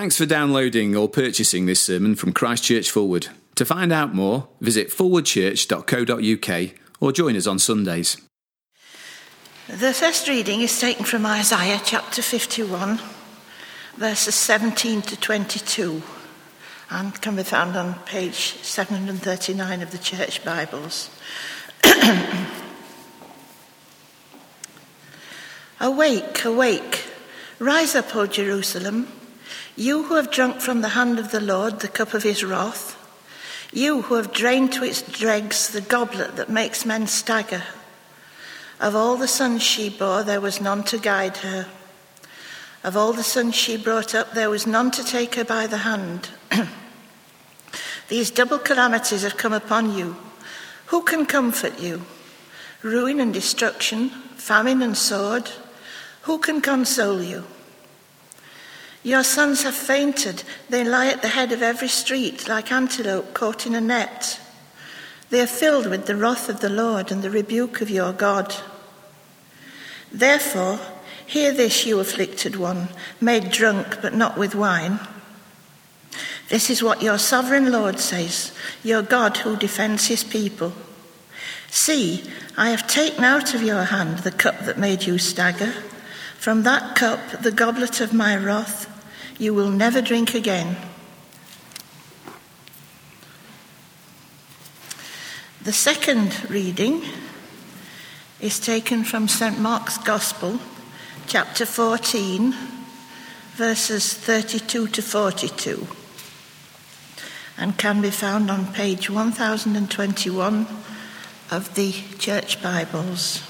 Thanks for downloading or purchasing this sermon from Christchurch Forward. To find out more, visit forwardchurch.co.uk or join us on Sundays. The first reading is taken from Isaiah chapter 51, verses 17 to 22, and can be found on page 739 of the Church Bibles. awake, awake, rise up, O Jerusalem, you who have drunk from the hand of the Lord the cup of his wrath, you who have drained to its dregs the goblet that makes men stagger. Of all the sons she bore, there was none to guide her. Of all the sons she brought up, there was none to take her by the hand. These double calamities have come upon you. Who can comfort you? Ruin and destruction, famine and sword. Who can console you? Your sons have fainted. They lie at the head of every street like antelope caught in a net. They are filled with the wrath of the Lord and the rebuke of your God. Therefore, hear this, you afflicted one, made drunk but not with wine. This is what your sovereign Lord says, your God who defends his people. See, I have taken out of your hand the cup that made you stagger. From that cup, the goblet of my wrath, you will never drink again. The second reading is taken from St. Mark's Gospel, chapter 14, verses 32 to 42, and can be found on page 1021 of the Church Bibles.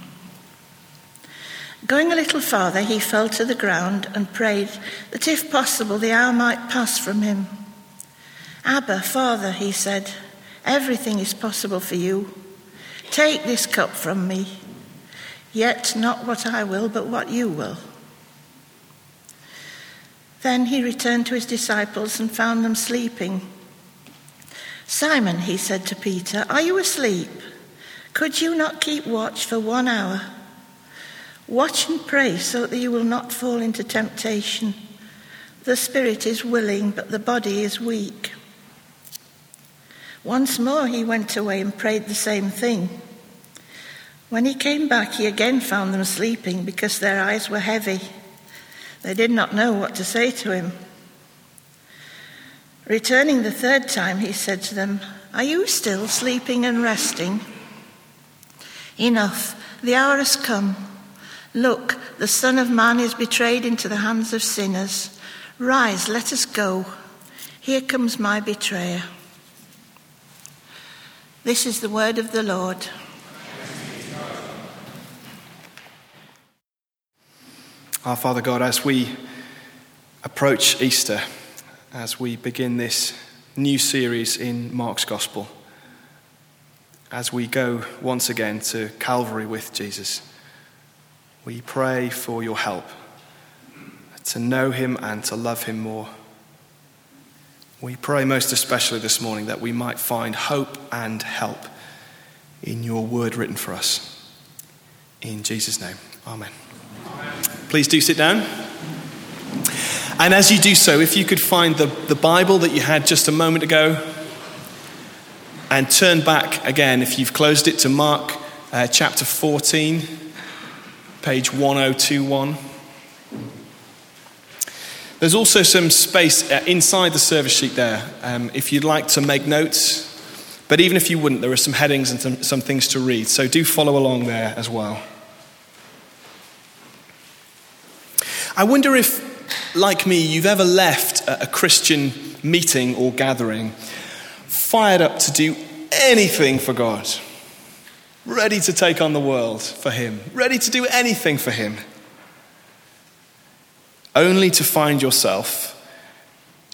Going a little farther, he fell to the ground and prayed that if possible the hour might pass from him. Abba, Father, he said, everything is possible for you. Take this cup from me, yet not what I will, but what you will. Then he returned to his disciples and found them sleeping. Simon, he said to Peter, are you asleep? Could you not keep watch for one hour? Watch and pray so that you will not fall into temptation. The spirit is willing, but the body is weak. Once more he went away and prayed the same thing. When he came back, he again found them sleeping because their eyes were heavy. They did not know what to say to him. Returning the third time, he said to them, Are you still sleeping and resting? Enough, the hour has come. Look, the Son of Man is betrayed into the hands of sinners. Rise, let us go. Here comes my betrayer. This is the word of the Lord. Our Father God, as we approach Easter, as we begin this new series in Mark's Gospel, as we go once again to Calvary with Jesus, we pray for your help to know him and to love him more. We pray most especially this morning that we might find hope and help in your word written for us. In Jesus' name, amen. Please do sit down. And as you do so, if you could find the, the Bible that you had just a moment ago and turn back again, if you've closed it, to Mark uh, chapter 14, page 1021. There's also some space uh, inside the service sheet there um, if you'd like to make notes. But even if you wouldn't, there are some headings and some, some things to read. So do follow along there as well. I wonder if, like me, you've ever left a Christian meeting or gathering fired up to do anything for God, ready to take on the world for Him, ready to do anything for Him, only to find yourself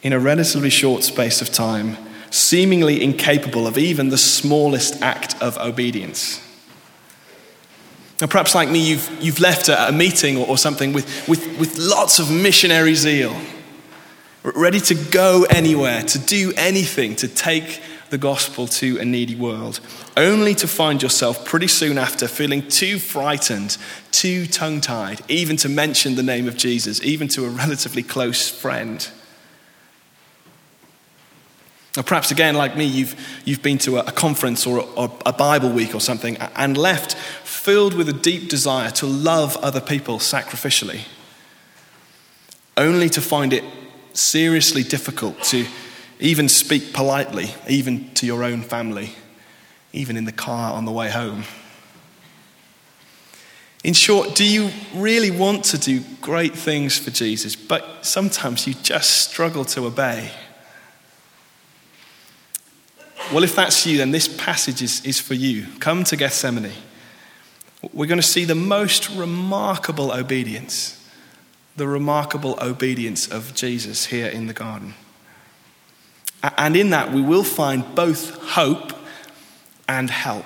in a relatively short space of time, seemingly incapable of even the smallest act of obedience. Now, perhaps like me, you've, you've left a, a meeting or, or something with, with, with lots of missionary zeal, ready to go anywhere, to do anything, to take the gospel to a needy world, only to find yourself pretty soon after feeling too frightened, too tongue tied, even to mention the name of Jesus, even to a relatively close friend. Or perhaps again, like me, you've, you've been to a, a conference or a, or a Bible week or something and left filled with a deep desire to love other people sacrificially, only to find it seriously difficult to even speak politely, even to your own family, even in the car on the way home. In short, do you really want to do great things for Jesus, but sometimes you just struggle to obey? Well, if that's you, then this passage is, is for you. Come to Gethsemane. We're going to see the most remarkable obedience, the remarkable obedience of Jesus here in the garden. And in that, we will find both hope and help.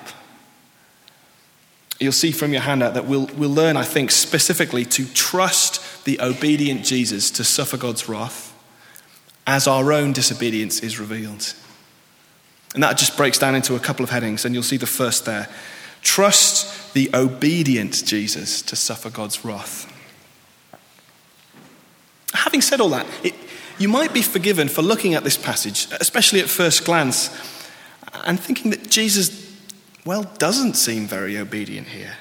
You'll see from your handout that we'll, we'll learn, I think, specifically to trust the obedient Jesus to suffer God's wrath as our own disobedience is revealed. And that just breaks down into a couple of headings, and you'll see the first there. Trust the obedient Jesus to suffer God's wrath. Having said all that, it, you might be forgiven for looking at this passage, especially at first glance, and thinking that Jesus, well, doesn't seem very obedient here.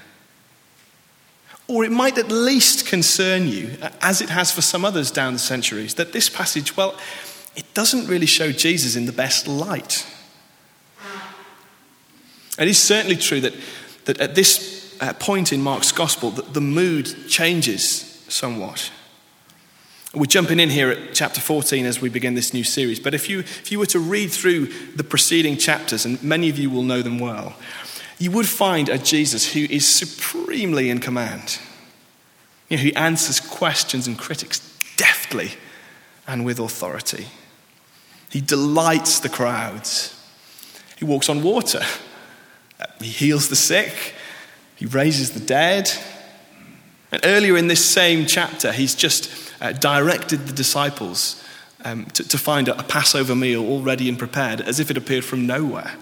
Or it might at least concern you, as it has for some others down the centuries, that this passage, well, it doesn't really show Jesus in the best light. It is certainly true that, that at this uh, point in Mark's gospel, that the mood changes somewhat. We're jumping in here at chapter 14 as we begin this new series. But if you, if you were to read through the preceding chapters, and many of you will know them well, you would find a Jesus who is supremely in command. You know, he answers questions and critics deftly and with authority. He delights the crowds. He walks on water. He heals the sick. He raises the dead. And earlier in this same chapter, he's just uh, directed the disciples um, to, to, find a, a Passover meal all ready and prepared as if it appeared from nowhere.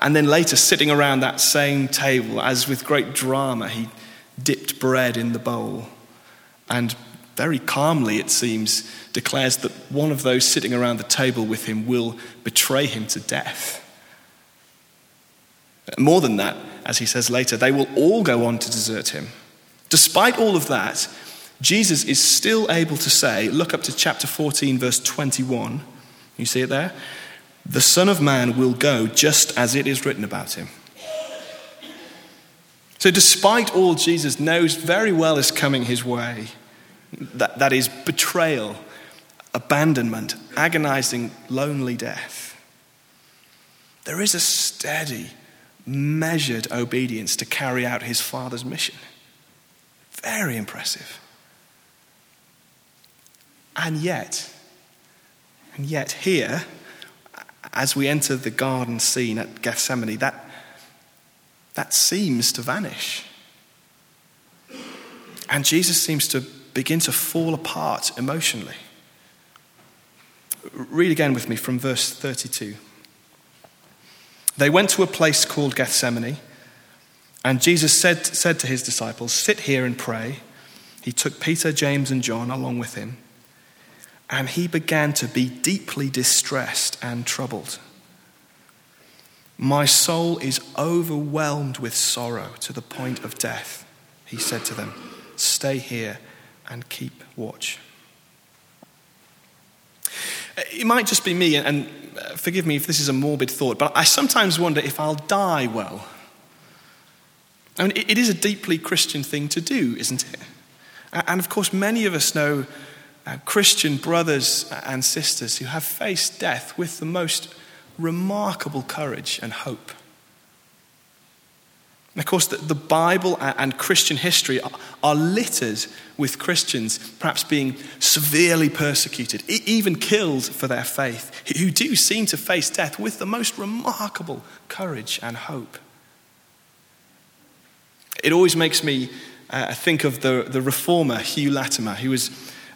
And then later, sitting around that same table, as with great drama, he dipped bread in the bowl and very calmly, it seems, declares that one of those sitting around the table with him will betray him to death. More than that, as he says later, they will all go on to desert him. Despite all of that, Jesus is still able to say, look up to chapter 14, verse 21. You see it there? The Son of Man will go just as it is written about him. So, despite all Jesus knows very well is coming his way, that, that is betrayal, abandonment, agonizing, lonely death, there is a steady, measured obedience to carry out his Father's mission. Very impressive. And yet, and yet, here, as we enter the garden scene at Gethsemane, that, that seems to vanish. And Jesus seems to begin to fall apart emotionally. Read again with me from verse 32. They went to a place called Gethsemane, and Jesus said, said to his disciples, Sit here and pray. He took Peter, James, and John along with him and he began to be deeply distressed and troubled. My soul is overwhelmed with sorrow to the point of death, he said to them. Stay here and keep watch. It might just be me, and uh, forgive me if this is a morbid thought, but I sometimes wonder if I'll die well. I mean, it is a deeply Christian thing to do, isn't it? And of course, many of us know uh, Christian brothers and sisters who have faced death with the most remarkable courage and hope. And of course, the, Bible and Christian history are, littered with Christians perhaps being severely persecuted, even killed for their faith, who do seem to face death with the most remarkable courage and hope. It always makes me uh, think of the, the reformer Hugh Latimer, who was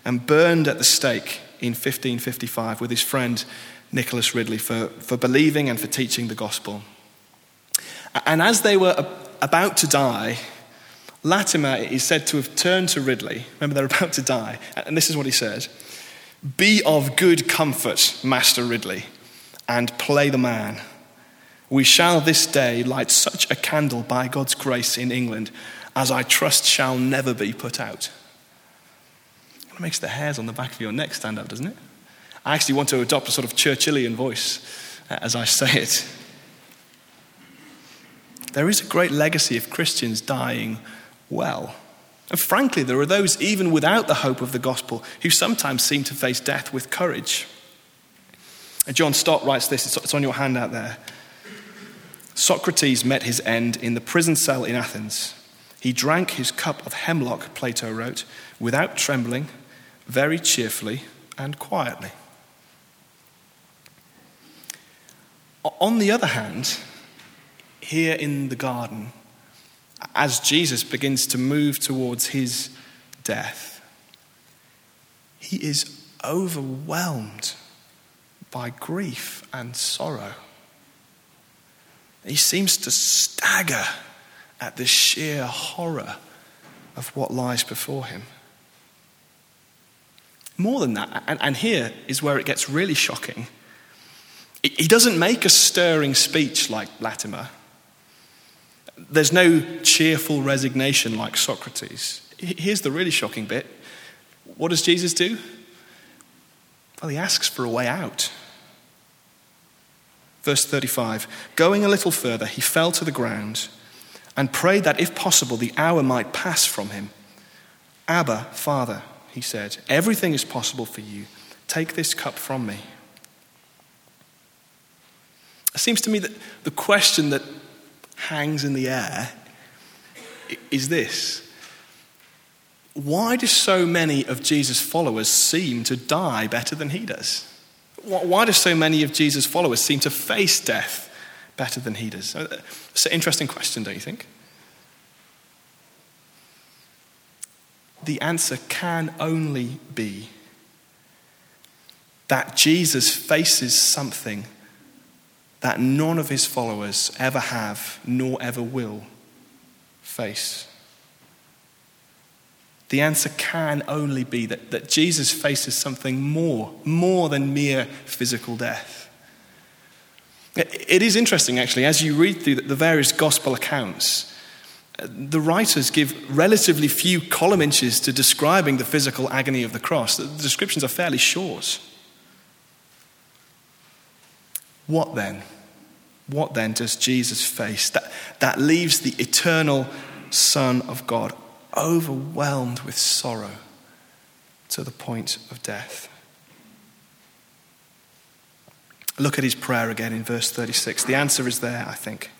um, burned at the stake in 1555 with his friend Nicholas Ridley for, for believing and for teaching the gospel. And as they were about to die, Latimer is said to have turned to Ridley. Remember, they're about to die. And this is what he says Be of good comfort, Master Ridley, and play the man. We shall this day light such a candle by God's grace in England as I trust shall never be put out. It makes the hairs on the back of your neck stand up, doesn't it? I actually want to adopt a sort of Churchillian voice uh, as I say it. There is a great legacy of Christians dying well. And frankly, there are those, even without the hope of the gospel, who sometimes seem to face death with courage. John Stott writes this, it's on your handout there. Socrates met his end in the prison cell in Athens. He drank his cup of hemlock, Plato wrote, without trembling, very cheerfully and quietly. On the other hand, here in the garden, as Jesus begins to move towards his death, he is overwhelmed by grief and sorrow. He seems to stagger at the sheer horror of what lies before him. More than that, and, and here is where it gets really shocking. He doesn't make a stirring speech like Latimer. There's no cheerful resignation like Socrates. Here's the really shocking bit. What does Jesus do? Well, he asks for a way out. Verse 35 Going a little further, he fell to the ground and prayed that, if possible, the hour might pass from him. Abba, Father, he said, everything is possible for you. Take this cup from me. It seems to me that the question that hangs in the air is this Why do so many of Jesus' followers seem to die better than he does? Why do so many of Jesus' followers seem to face death better than he does? It's an interesting question, don't you think? The answer can only be that Jesus faces something that none of his followers ever have nor ever will face. The answer can only be that, that Jesus faces something more, more than mere physical death. It is interesting, actually, as you read through the various gospel accounts, the writers give relatively few column inches to describing the physical agony of the cross. The descriptions are fairly short. What then? What then does Jesus face that, that leaves the eternal Son of God overwhelmed with sorrow to the point of death. Look at his prayer again in verse 36. The answer is there, I think.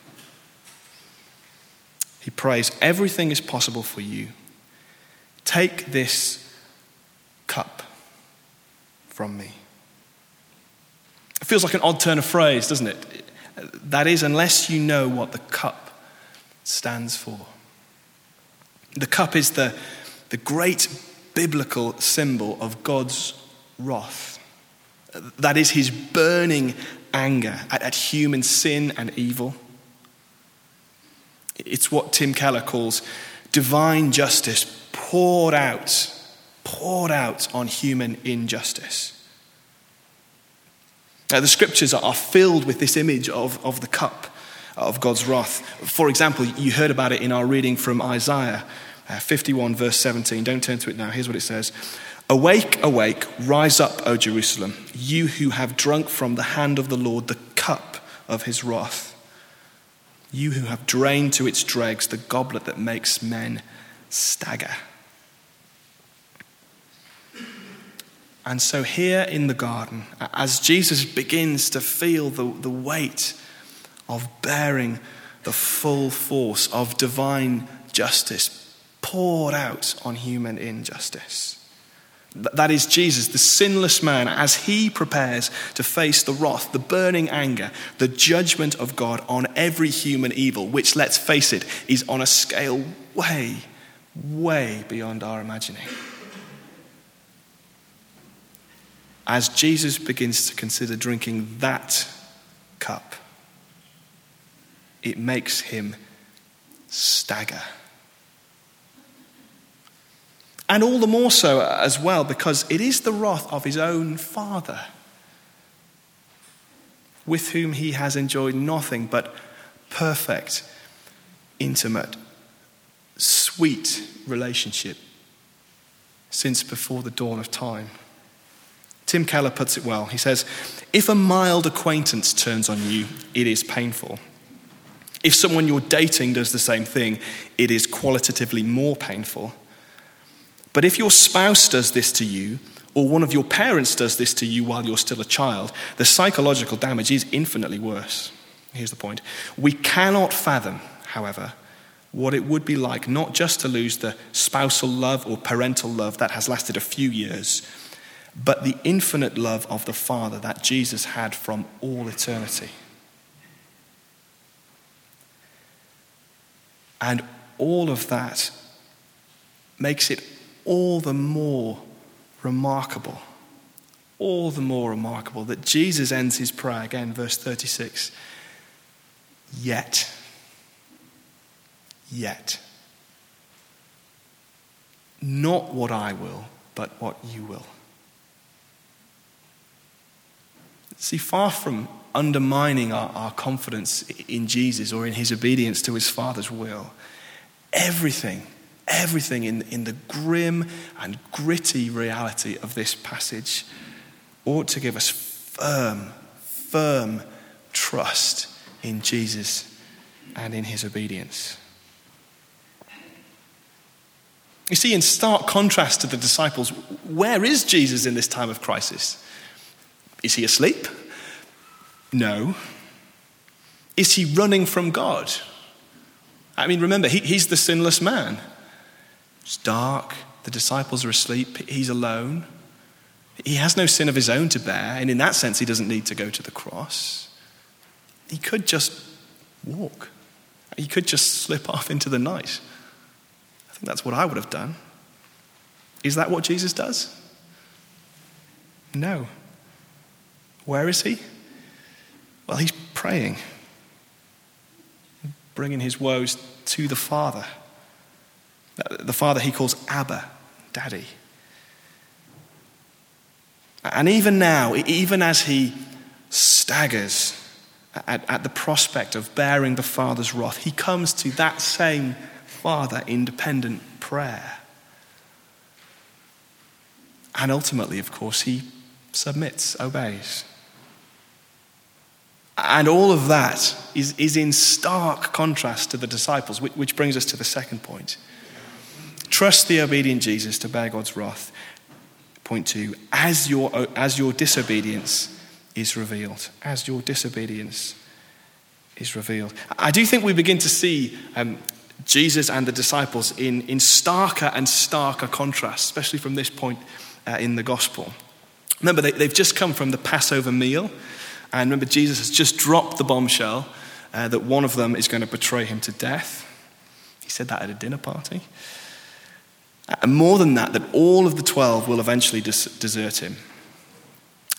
He prays, Everything is possible for you. Take this cup from me. It feels like an odd turn of phrase, doesn't it? That is, unless you know what the cup stands for. The cup is the, the great biblical symbol of God's wrath. That is his burning anger at, at human sin and evil. It's what Tim Keller calls divine justice poured out, poured out on human injustice. Now, the scriptures are filled with this image of, of the cup of God's wrath. For example, you heard about it in our reading from Isaiah uh, 51, verse 17. Don't turn to it now. Here's what it says Awake, awake, rise up, O Jerusalem, you who have drunk from the hand of the Lord the cup of his wrath. You who have drained to its dregs the goblet that makes men stagger. And so, here in the garden, as Jesus begins to feel the, the weight of bearing the full force of divine justice poured out on human injustice. That is Jesus, the sinless man, as he prepares to face the wrath, the burning anger, the judgment of God on every human evil, which, let's face it, is on a scale way, way beyond our imagining. As Jesus begins to consider drinking that cup, it makes him stagger. And all the more so as well because it is the wrath of his own Father, with whom he has enjoyed nothing but perfect, intimate, sweet relationship since before the dawn of time. Tim Keller puts it well. He says, If a mild acquaintance turns on you, it is painful. If someone you're dating does the same thing, it is qualitatively more painful. But if your spouse does this to you, or one of your parents does this to you while you're still a child, the psychological damage is infinitely worse. Here's the point. We cannot fathom, however, what it would be like not just to lose the spousal love or parental love that has lasted a few years, but the infinite love of the Father that Jesus had from all eternity. And all of that makes it all the more remarkable, all the more remarkable that Jesus ends his prayer, again, verse 36, yet, yet. Not what I will, but what you will. See, far from undermining our, our confidence in Jesus or in his obedience to his Father's will, everything everything in, in the grim and gritty reality of this passage ought to give us firm, firm trust in Jesus and in his obedience. You see, in stark contrast to the disciples, where is Jesus in this time of crisis? Is he asleep? No. Is he running from God? I mean, remember, he, he's the sinless man. It's dark. The disciples are asleep. He's alone. He has no sin of his own to bear, and in that sense, he doesn't need to go to the cross. He could just walk, he could just slip off into the night. I think that's what I would have done. Is that what Jesus does? No. Where is he? Well, he's praying, bringing his woes to the Father. The father he calls Abba, Daddy. And even now, even as he staggers at, at, the prospect of bearing the Father's wrath, he comes to that same Father independent prayer. And ultimately, of course, he submits, obeys. And all of that is, is in stark contrast to the disciples, which, which brings us to the second point. Trust the obedient Jesus to bear God's wrath. Point two, as your, as your disobedience is revealed. As your disobedience is revealed. I do think we begin to see um, Jesus and the disciples in, in starker and starker contrast, especially from this point uh, in the gospel. Remember, they, they've just come from the Passover meal. And remember, Jesus has just dropped the bombshell uh, that one of them is going to betray him to death. He said that at a dinner party. And more than that, that all of the 12 will eventually desert him.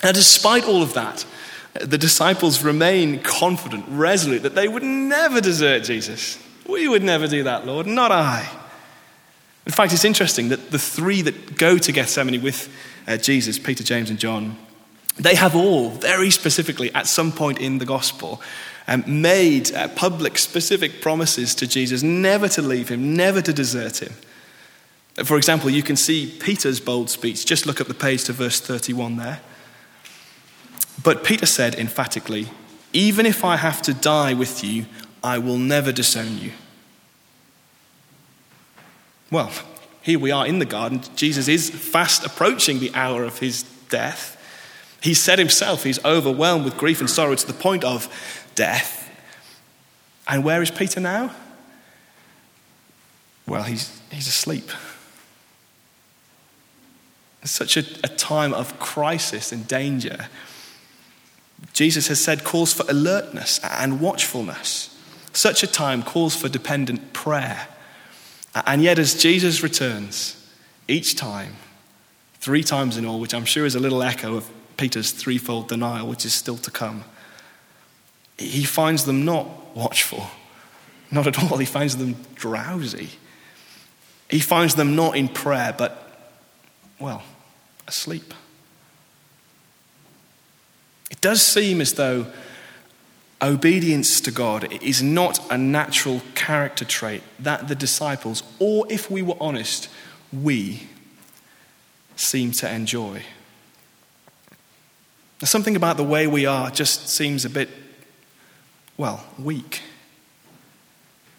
Now, despite all of that, the disciples remain confident, resolute, that they would never desert Jesus. We would never do that, Lord, not I. In fact, it's interesting that the three that go to Gethsemane with uh, Jesus, Peter, James, and John, they have all, very specifically, at some point in the gospel, um, made uh, public, specific promises to Jesus never to leave him, never to desert him. For example, you can see Peter's bold speech. Just look up the page to verse 31 there. But Peter said emphatically, Even if I have to die with you, I will never disown you. Well, here we are in the garden. Jesus is fast approaching the hour of his death. He said himself he's overwhelmed with grief and sorrow to the point of death. And where is Peter now? Well, he's, he's asleep. It's such a, a time of crisis and danger. Jesus has said calls for alertness and watchfulness. Such a time calls for dependent prayer. And yet, as Jesus returns, each time, three times in all, which I'm sure is a little echo of Peter's threefold denial, which is still to come, he finds them not watchful, not at all. He finds them drowsy. He finds them not in prayer, but, well, asleep. It does seem as though obedience to God is not a natural character trait that the disciples, or if we were honest, we seem to enjoy. Something about the way we are just seems a bit, well, weak.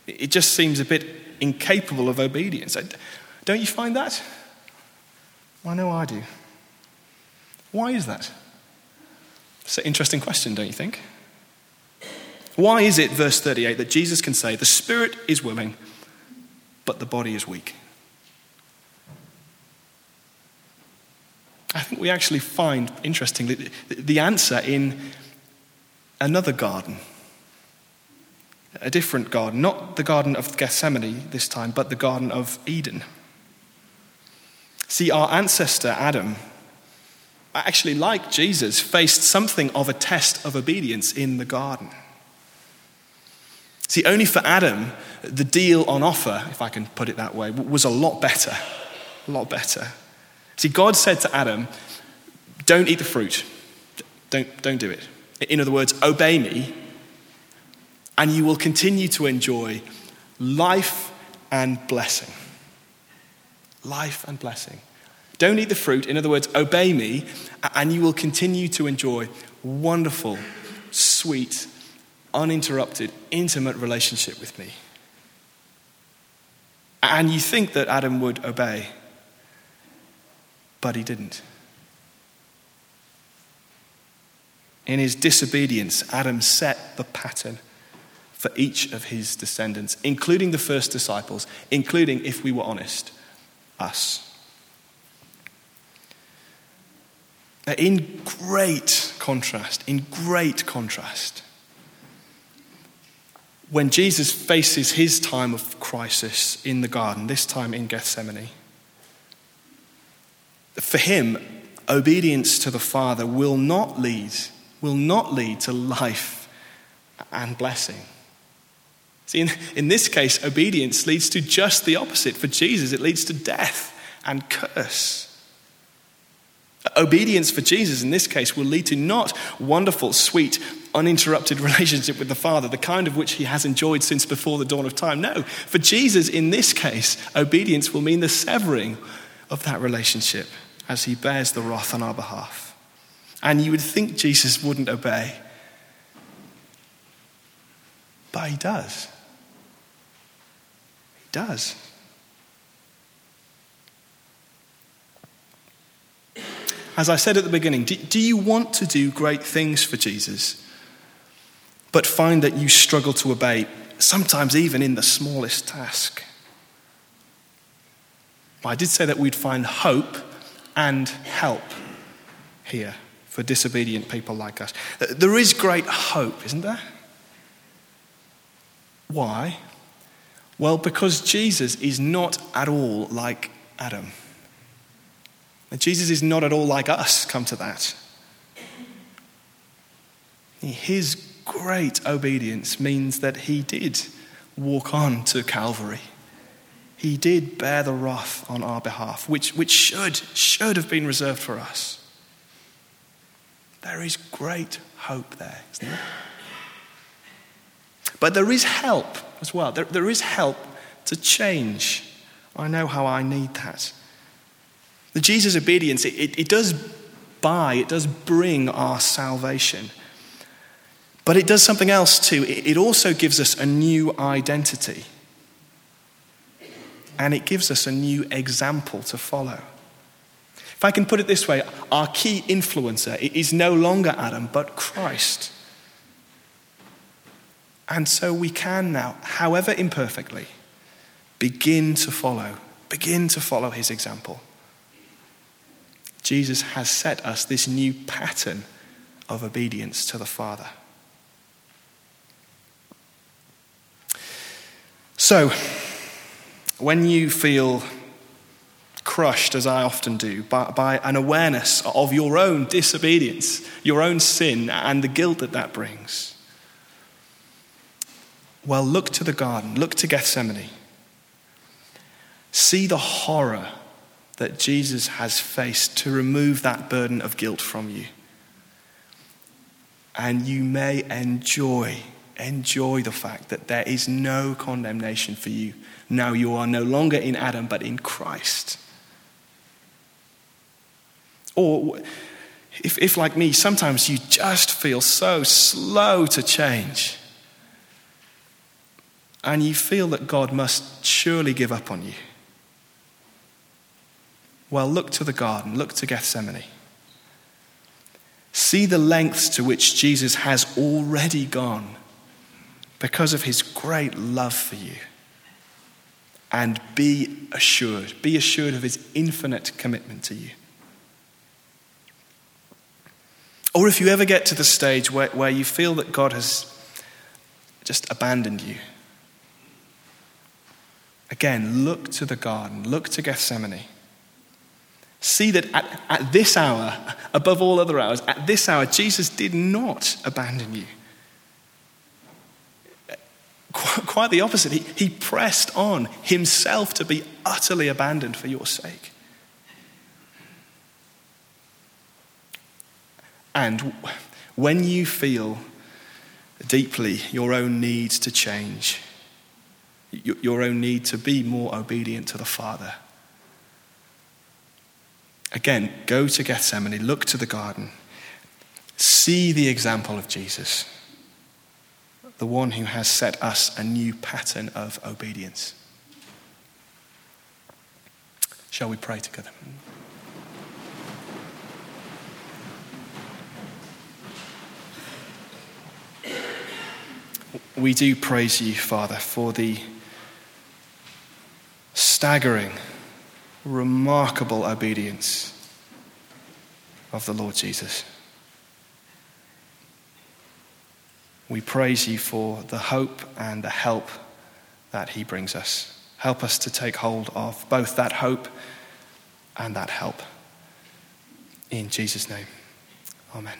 It just seems a bit incapable of obedience. Don't you find that? Well, I know I do. Why is that? It's an interesting question, don't you think? Why is it, verse 38, that Jesus can say, The spirit is willing, but the body is weak? I think we actually find, interestingly, the answer in another garden. A different garden, not the Garden of Gethsemane this time, but the Garden of Eden. See, our ancestor Adam, actually, like Jesus, faced something of a test of obedience in the garden. See, only for Adam, the deal on offer, if I can put it that way, was a lot better. A lot better. See, God said to Adam, Don't eat the fruit. Don't, don't do it. In other words, obey me, and you will continue to enjoy life and blessing. Life and blessing. Don't eat the fruit. In other words, obey me, and you will continue to enjoy wonderful, sweet, uninterrupted, intimate relationship with me. And you think that Adam would obey, but he didn't. In his disobedience, Adam set the pattern for each of his descendants, including the first disciples, including, if we were honest, us. In great contrast, in great contrast, when Jesus faces his time of crisis in the garden, this time in Gethsemane, for him, obedience to the Father will not lead, will not lead to life and blessing. See, in, in this case, obedience leads to just the opposite. For Jesus, it leads to death and curse. Obedience for Jesus in this case will lead to not wonderful, sweet, uninterrupted relationship with the Father, the kind of which he has enjoyed since before the dawn of time. No, for Jesus in this case, obedience will mean the severing of that relationship as he bears the wrath on our behalf. And you would think Jesus wouldn't obey, but he does. He does. As I said at the beginning, do, do you want to do great things for Jesus, but find that you struggle to obey, sometimes even in the smallest task? Well, I did say that we'd find hope and help here for disobedient people like us. There is great hope, isn't there? Why? Well, because Jesus is not at all like Adam. Jesus is not at all like us, come to that. His great obedience means that he did walk on to Calvary. He did bear the wrath on our behalf, which, which should, should have been reserved for us. There is great hope there, isn't there? But there is help as well. There, there is help to change. I know how I need that. The Jesus obedience, it, it, it does buy, it does bring our salvation. But it does something else too. It, it also gives us a new identity. And it gives us a new example to follow. If I can put it this way, our key influencer is no longer Adam, but Christ. And so we can now, however imperfectly, begin to follow, begin to follow his example. Jesus has set us this new pattern of obedience to the Father. So, when you feel crushed, as I often do, by, by, an awareness of your own disobedience, your own sin, and the guilt that that brings, well, look to the garden, look to Gethsemane. See the horror that Jesus has faced to remove that burden of guilt from you. And you may enjoy, enjoy the fact that there is no condemnation for you. Now you are no longer in Adam, but in Christ. Or if, if, like me, sometimes you just feel so slow to change, and you feel that God must surely give up on you. Well, look to the garden, look to Gethsemane. See the lengths to which Jesus has already gone because of his great love for you. And be assured, be assured of his infinite commitment to you. Or if you ever get to the stage where, where you feel that God has just abandoned you, again, look to the garden, look to Gethsemane. See that at, at this hour, above all other hours, at this hour, Jesus did not abandon you. Quite the opposite. He, he pressed on himself to be utterly abandoned for your sake. And when you feel deeply your own need to change, your own need to be more obedient to the Father, Again, go to Gethsemane, look to the garden, see the example of Jesus, the one who has set us a new pattern of obedience. Shall we pray together? We do praise you, Father, for the staggering remarkable obedience of the Lord Jesus. We praise you for the hope and the help that he brings us. Help us to take hold of both that hope and that help. In Jesus' name, amen.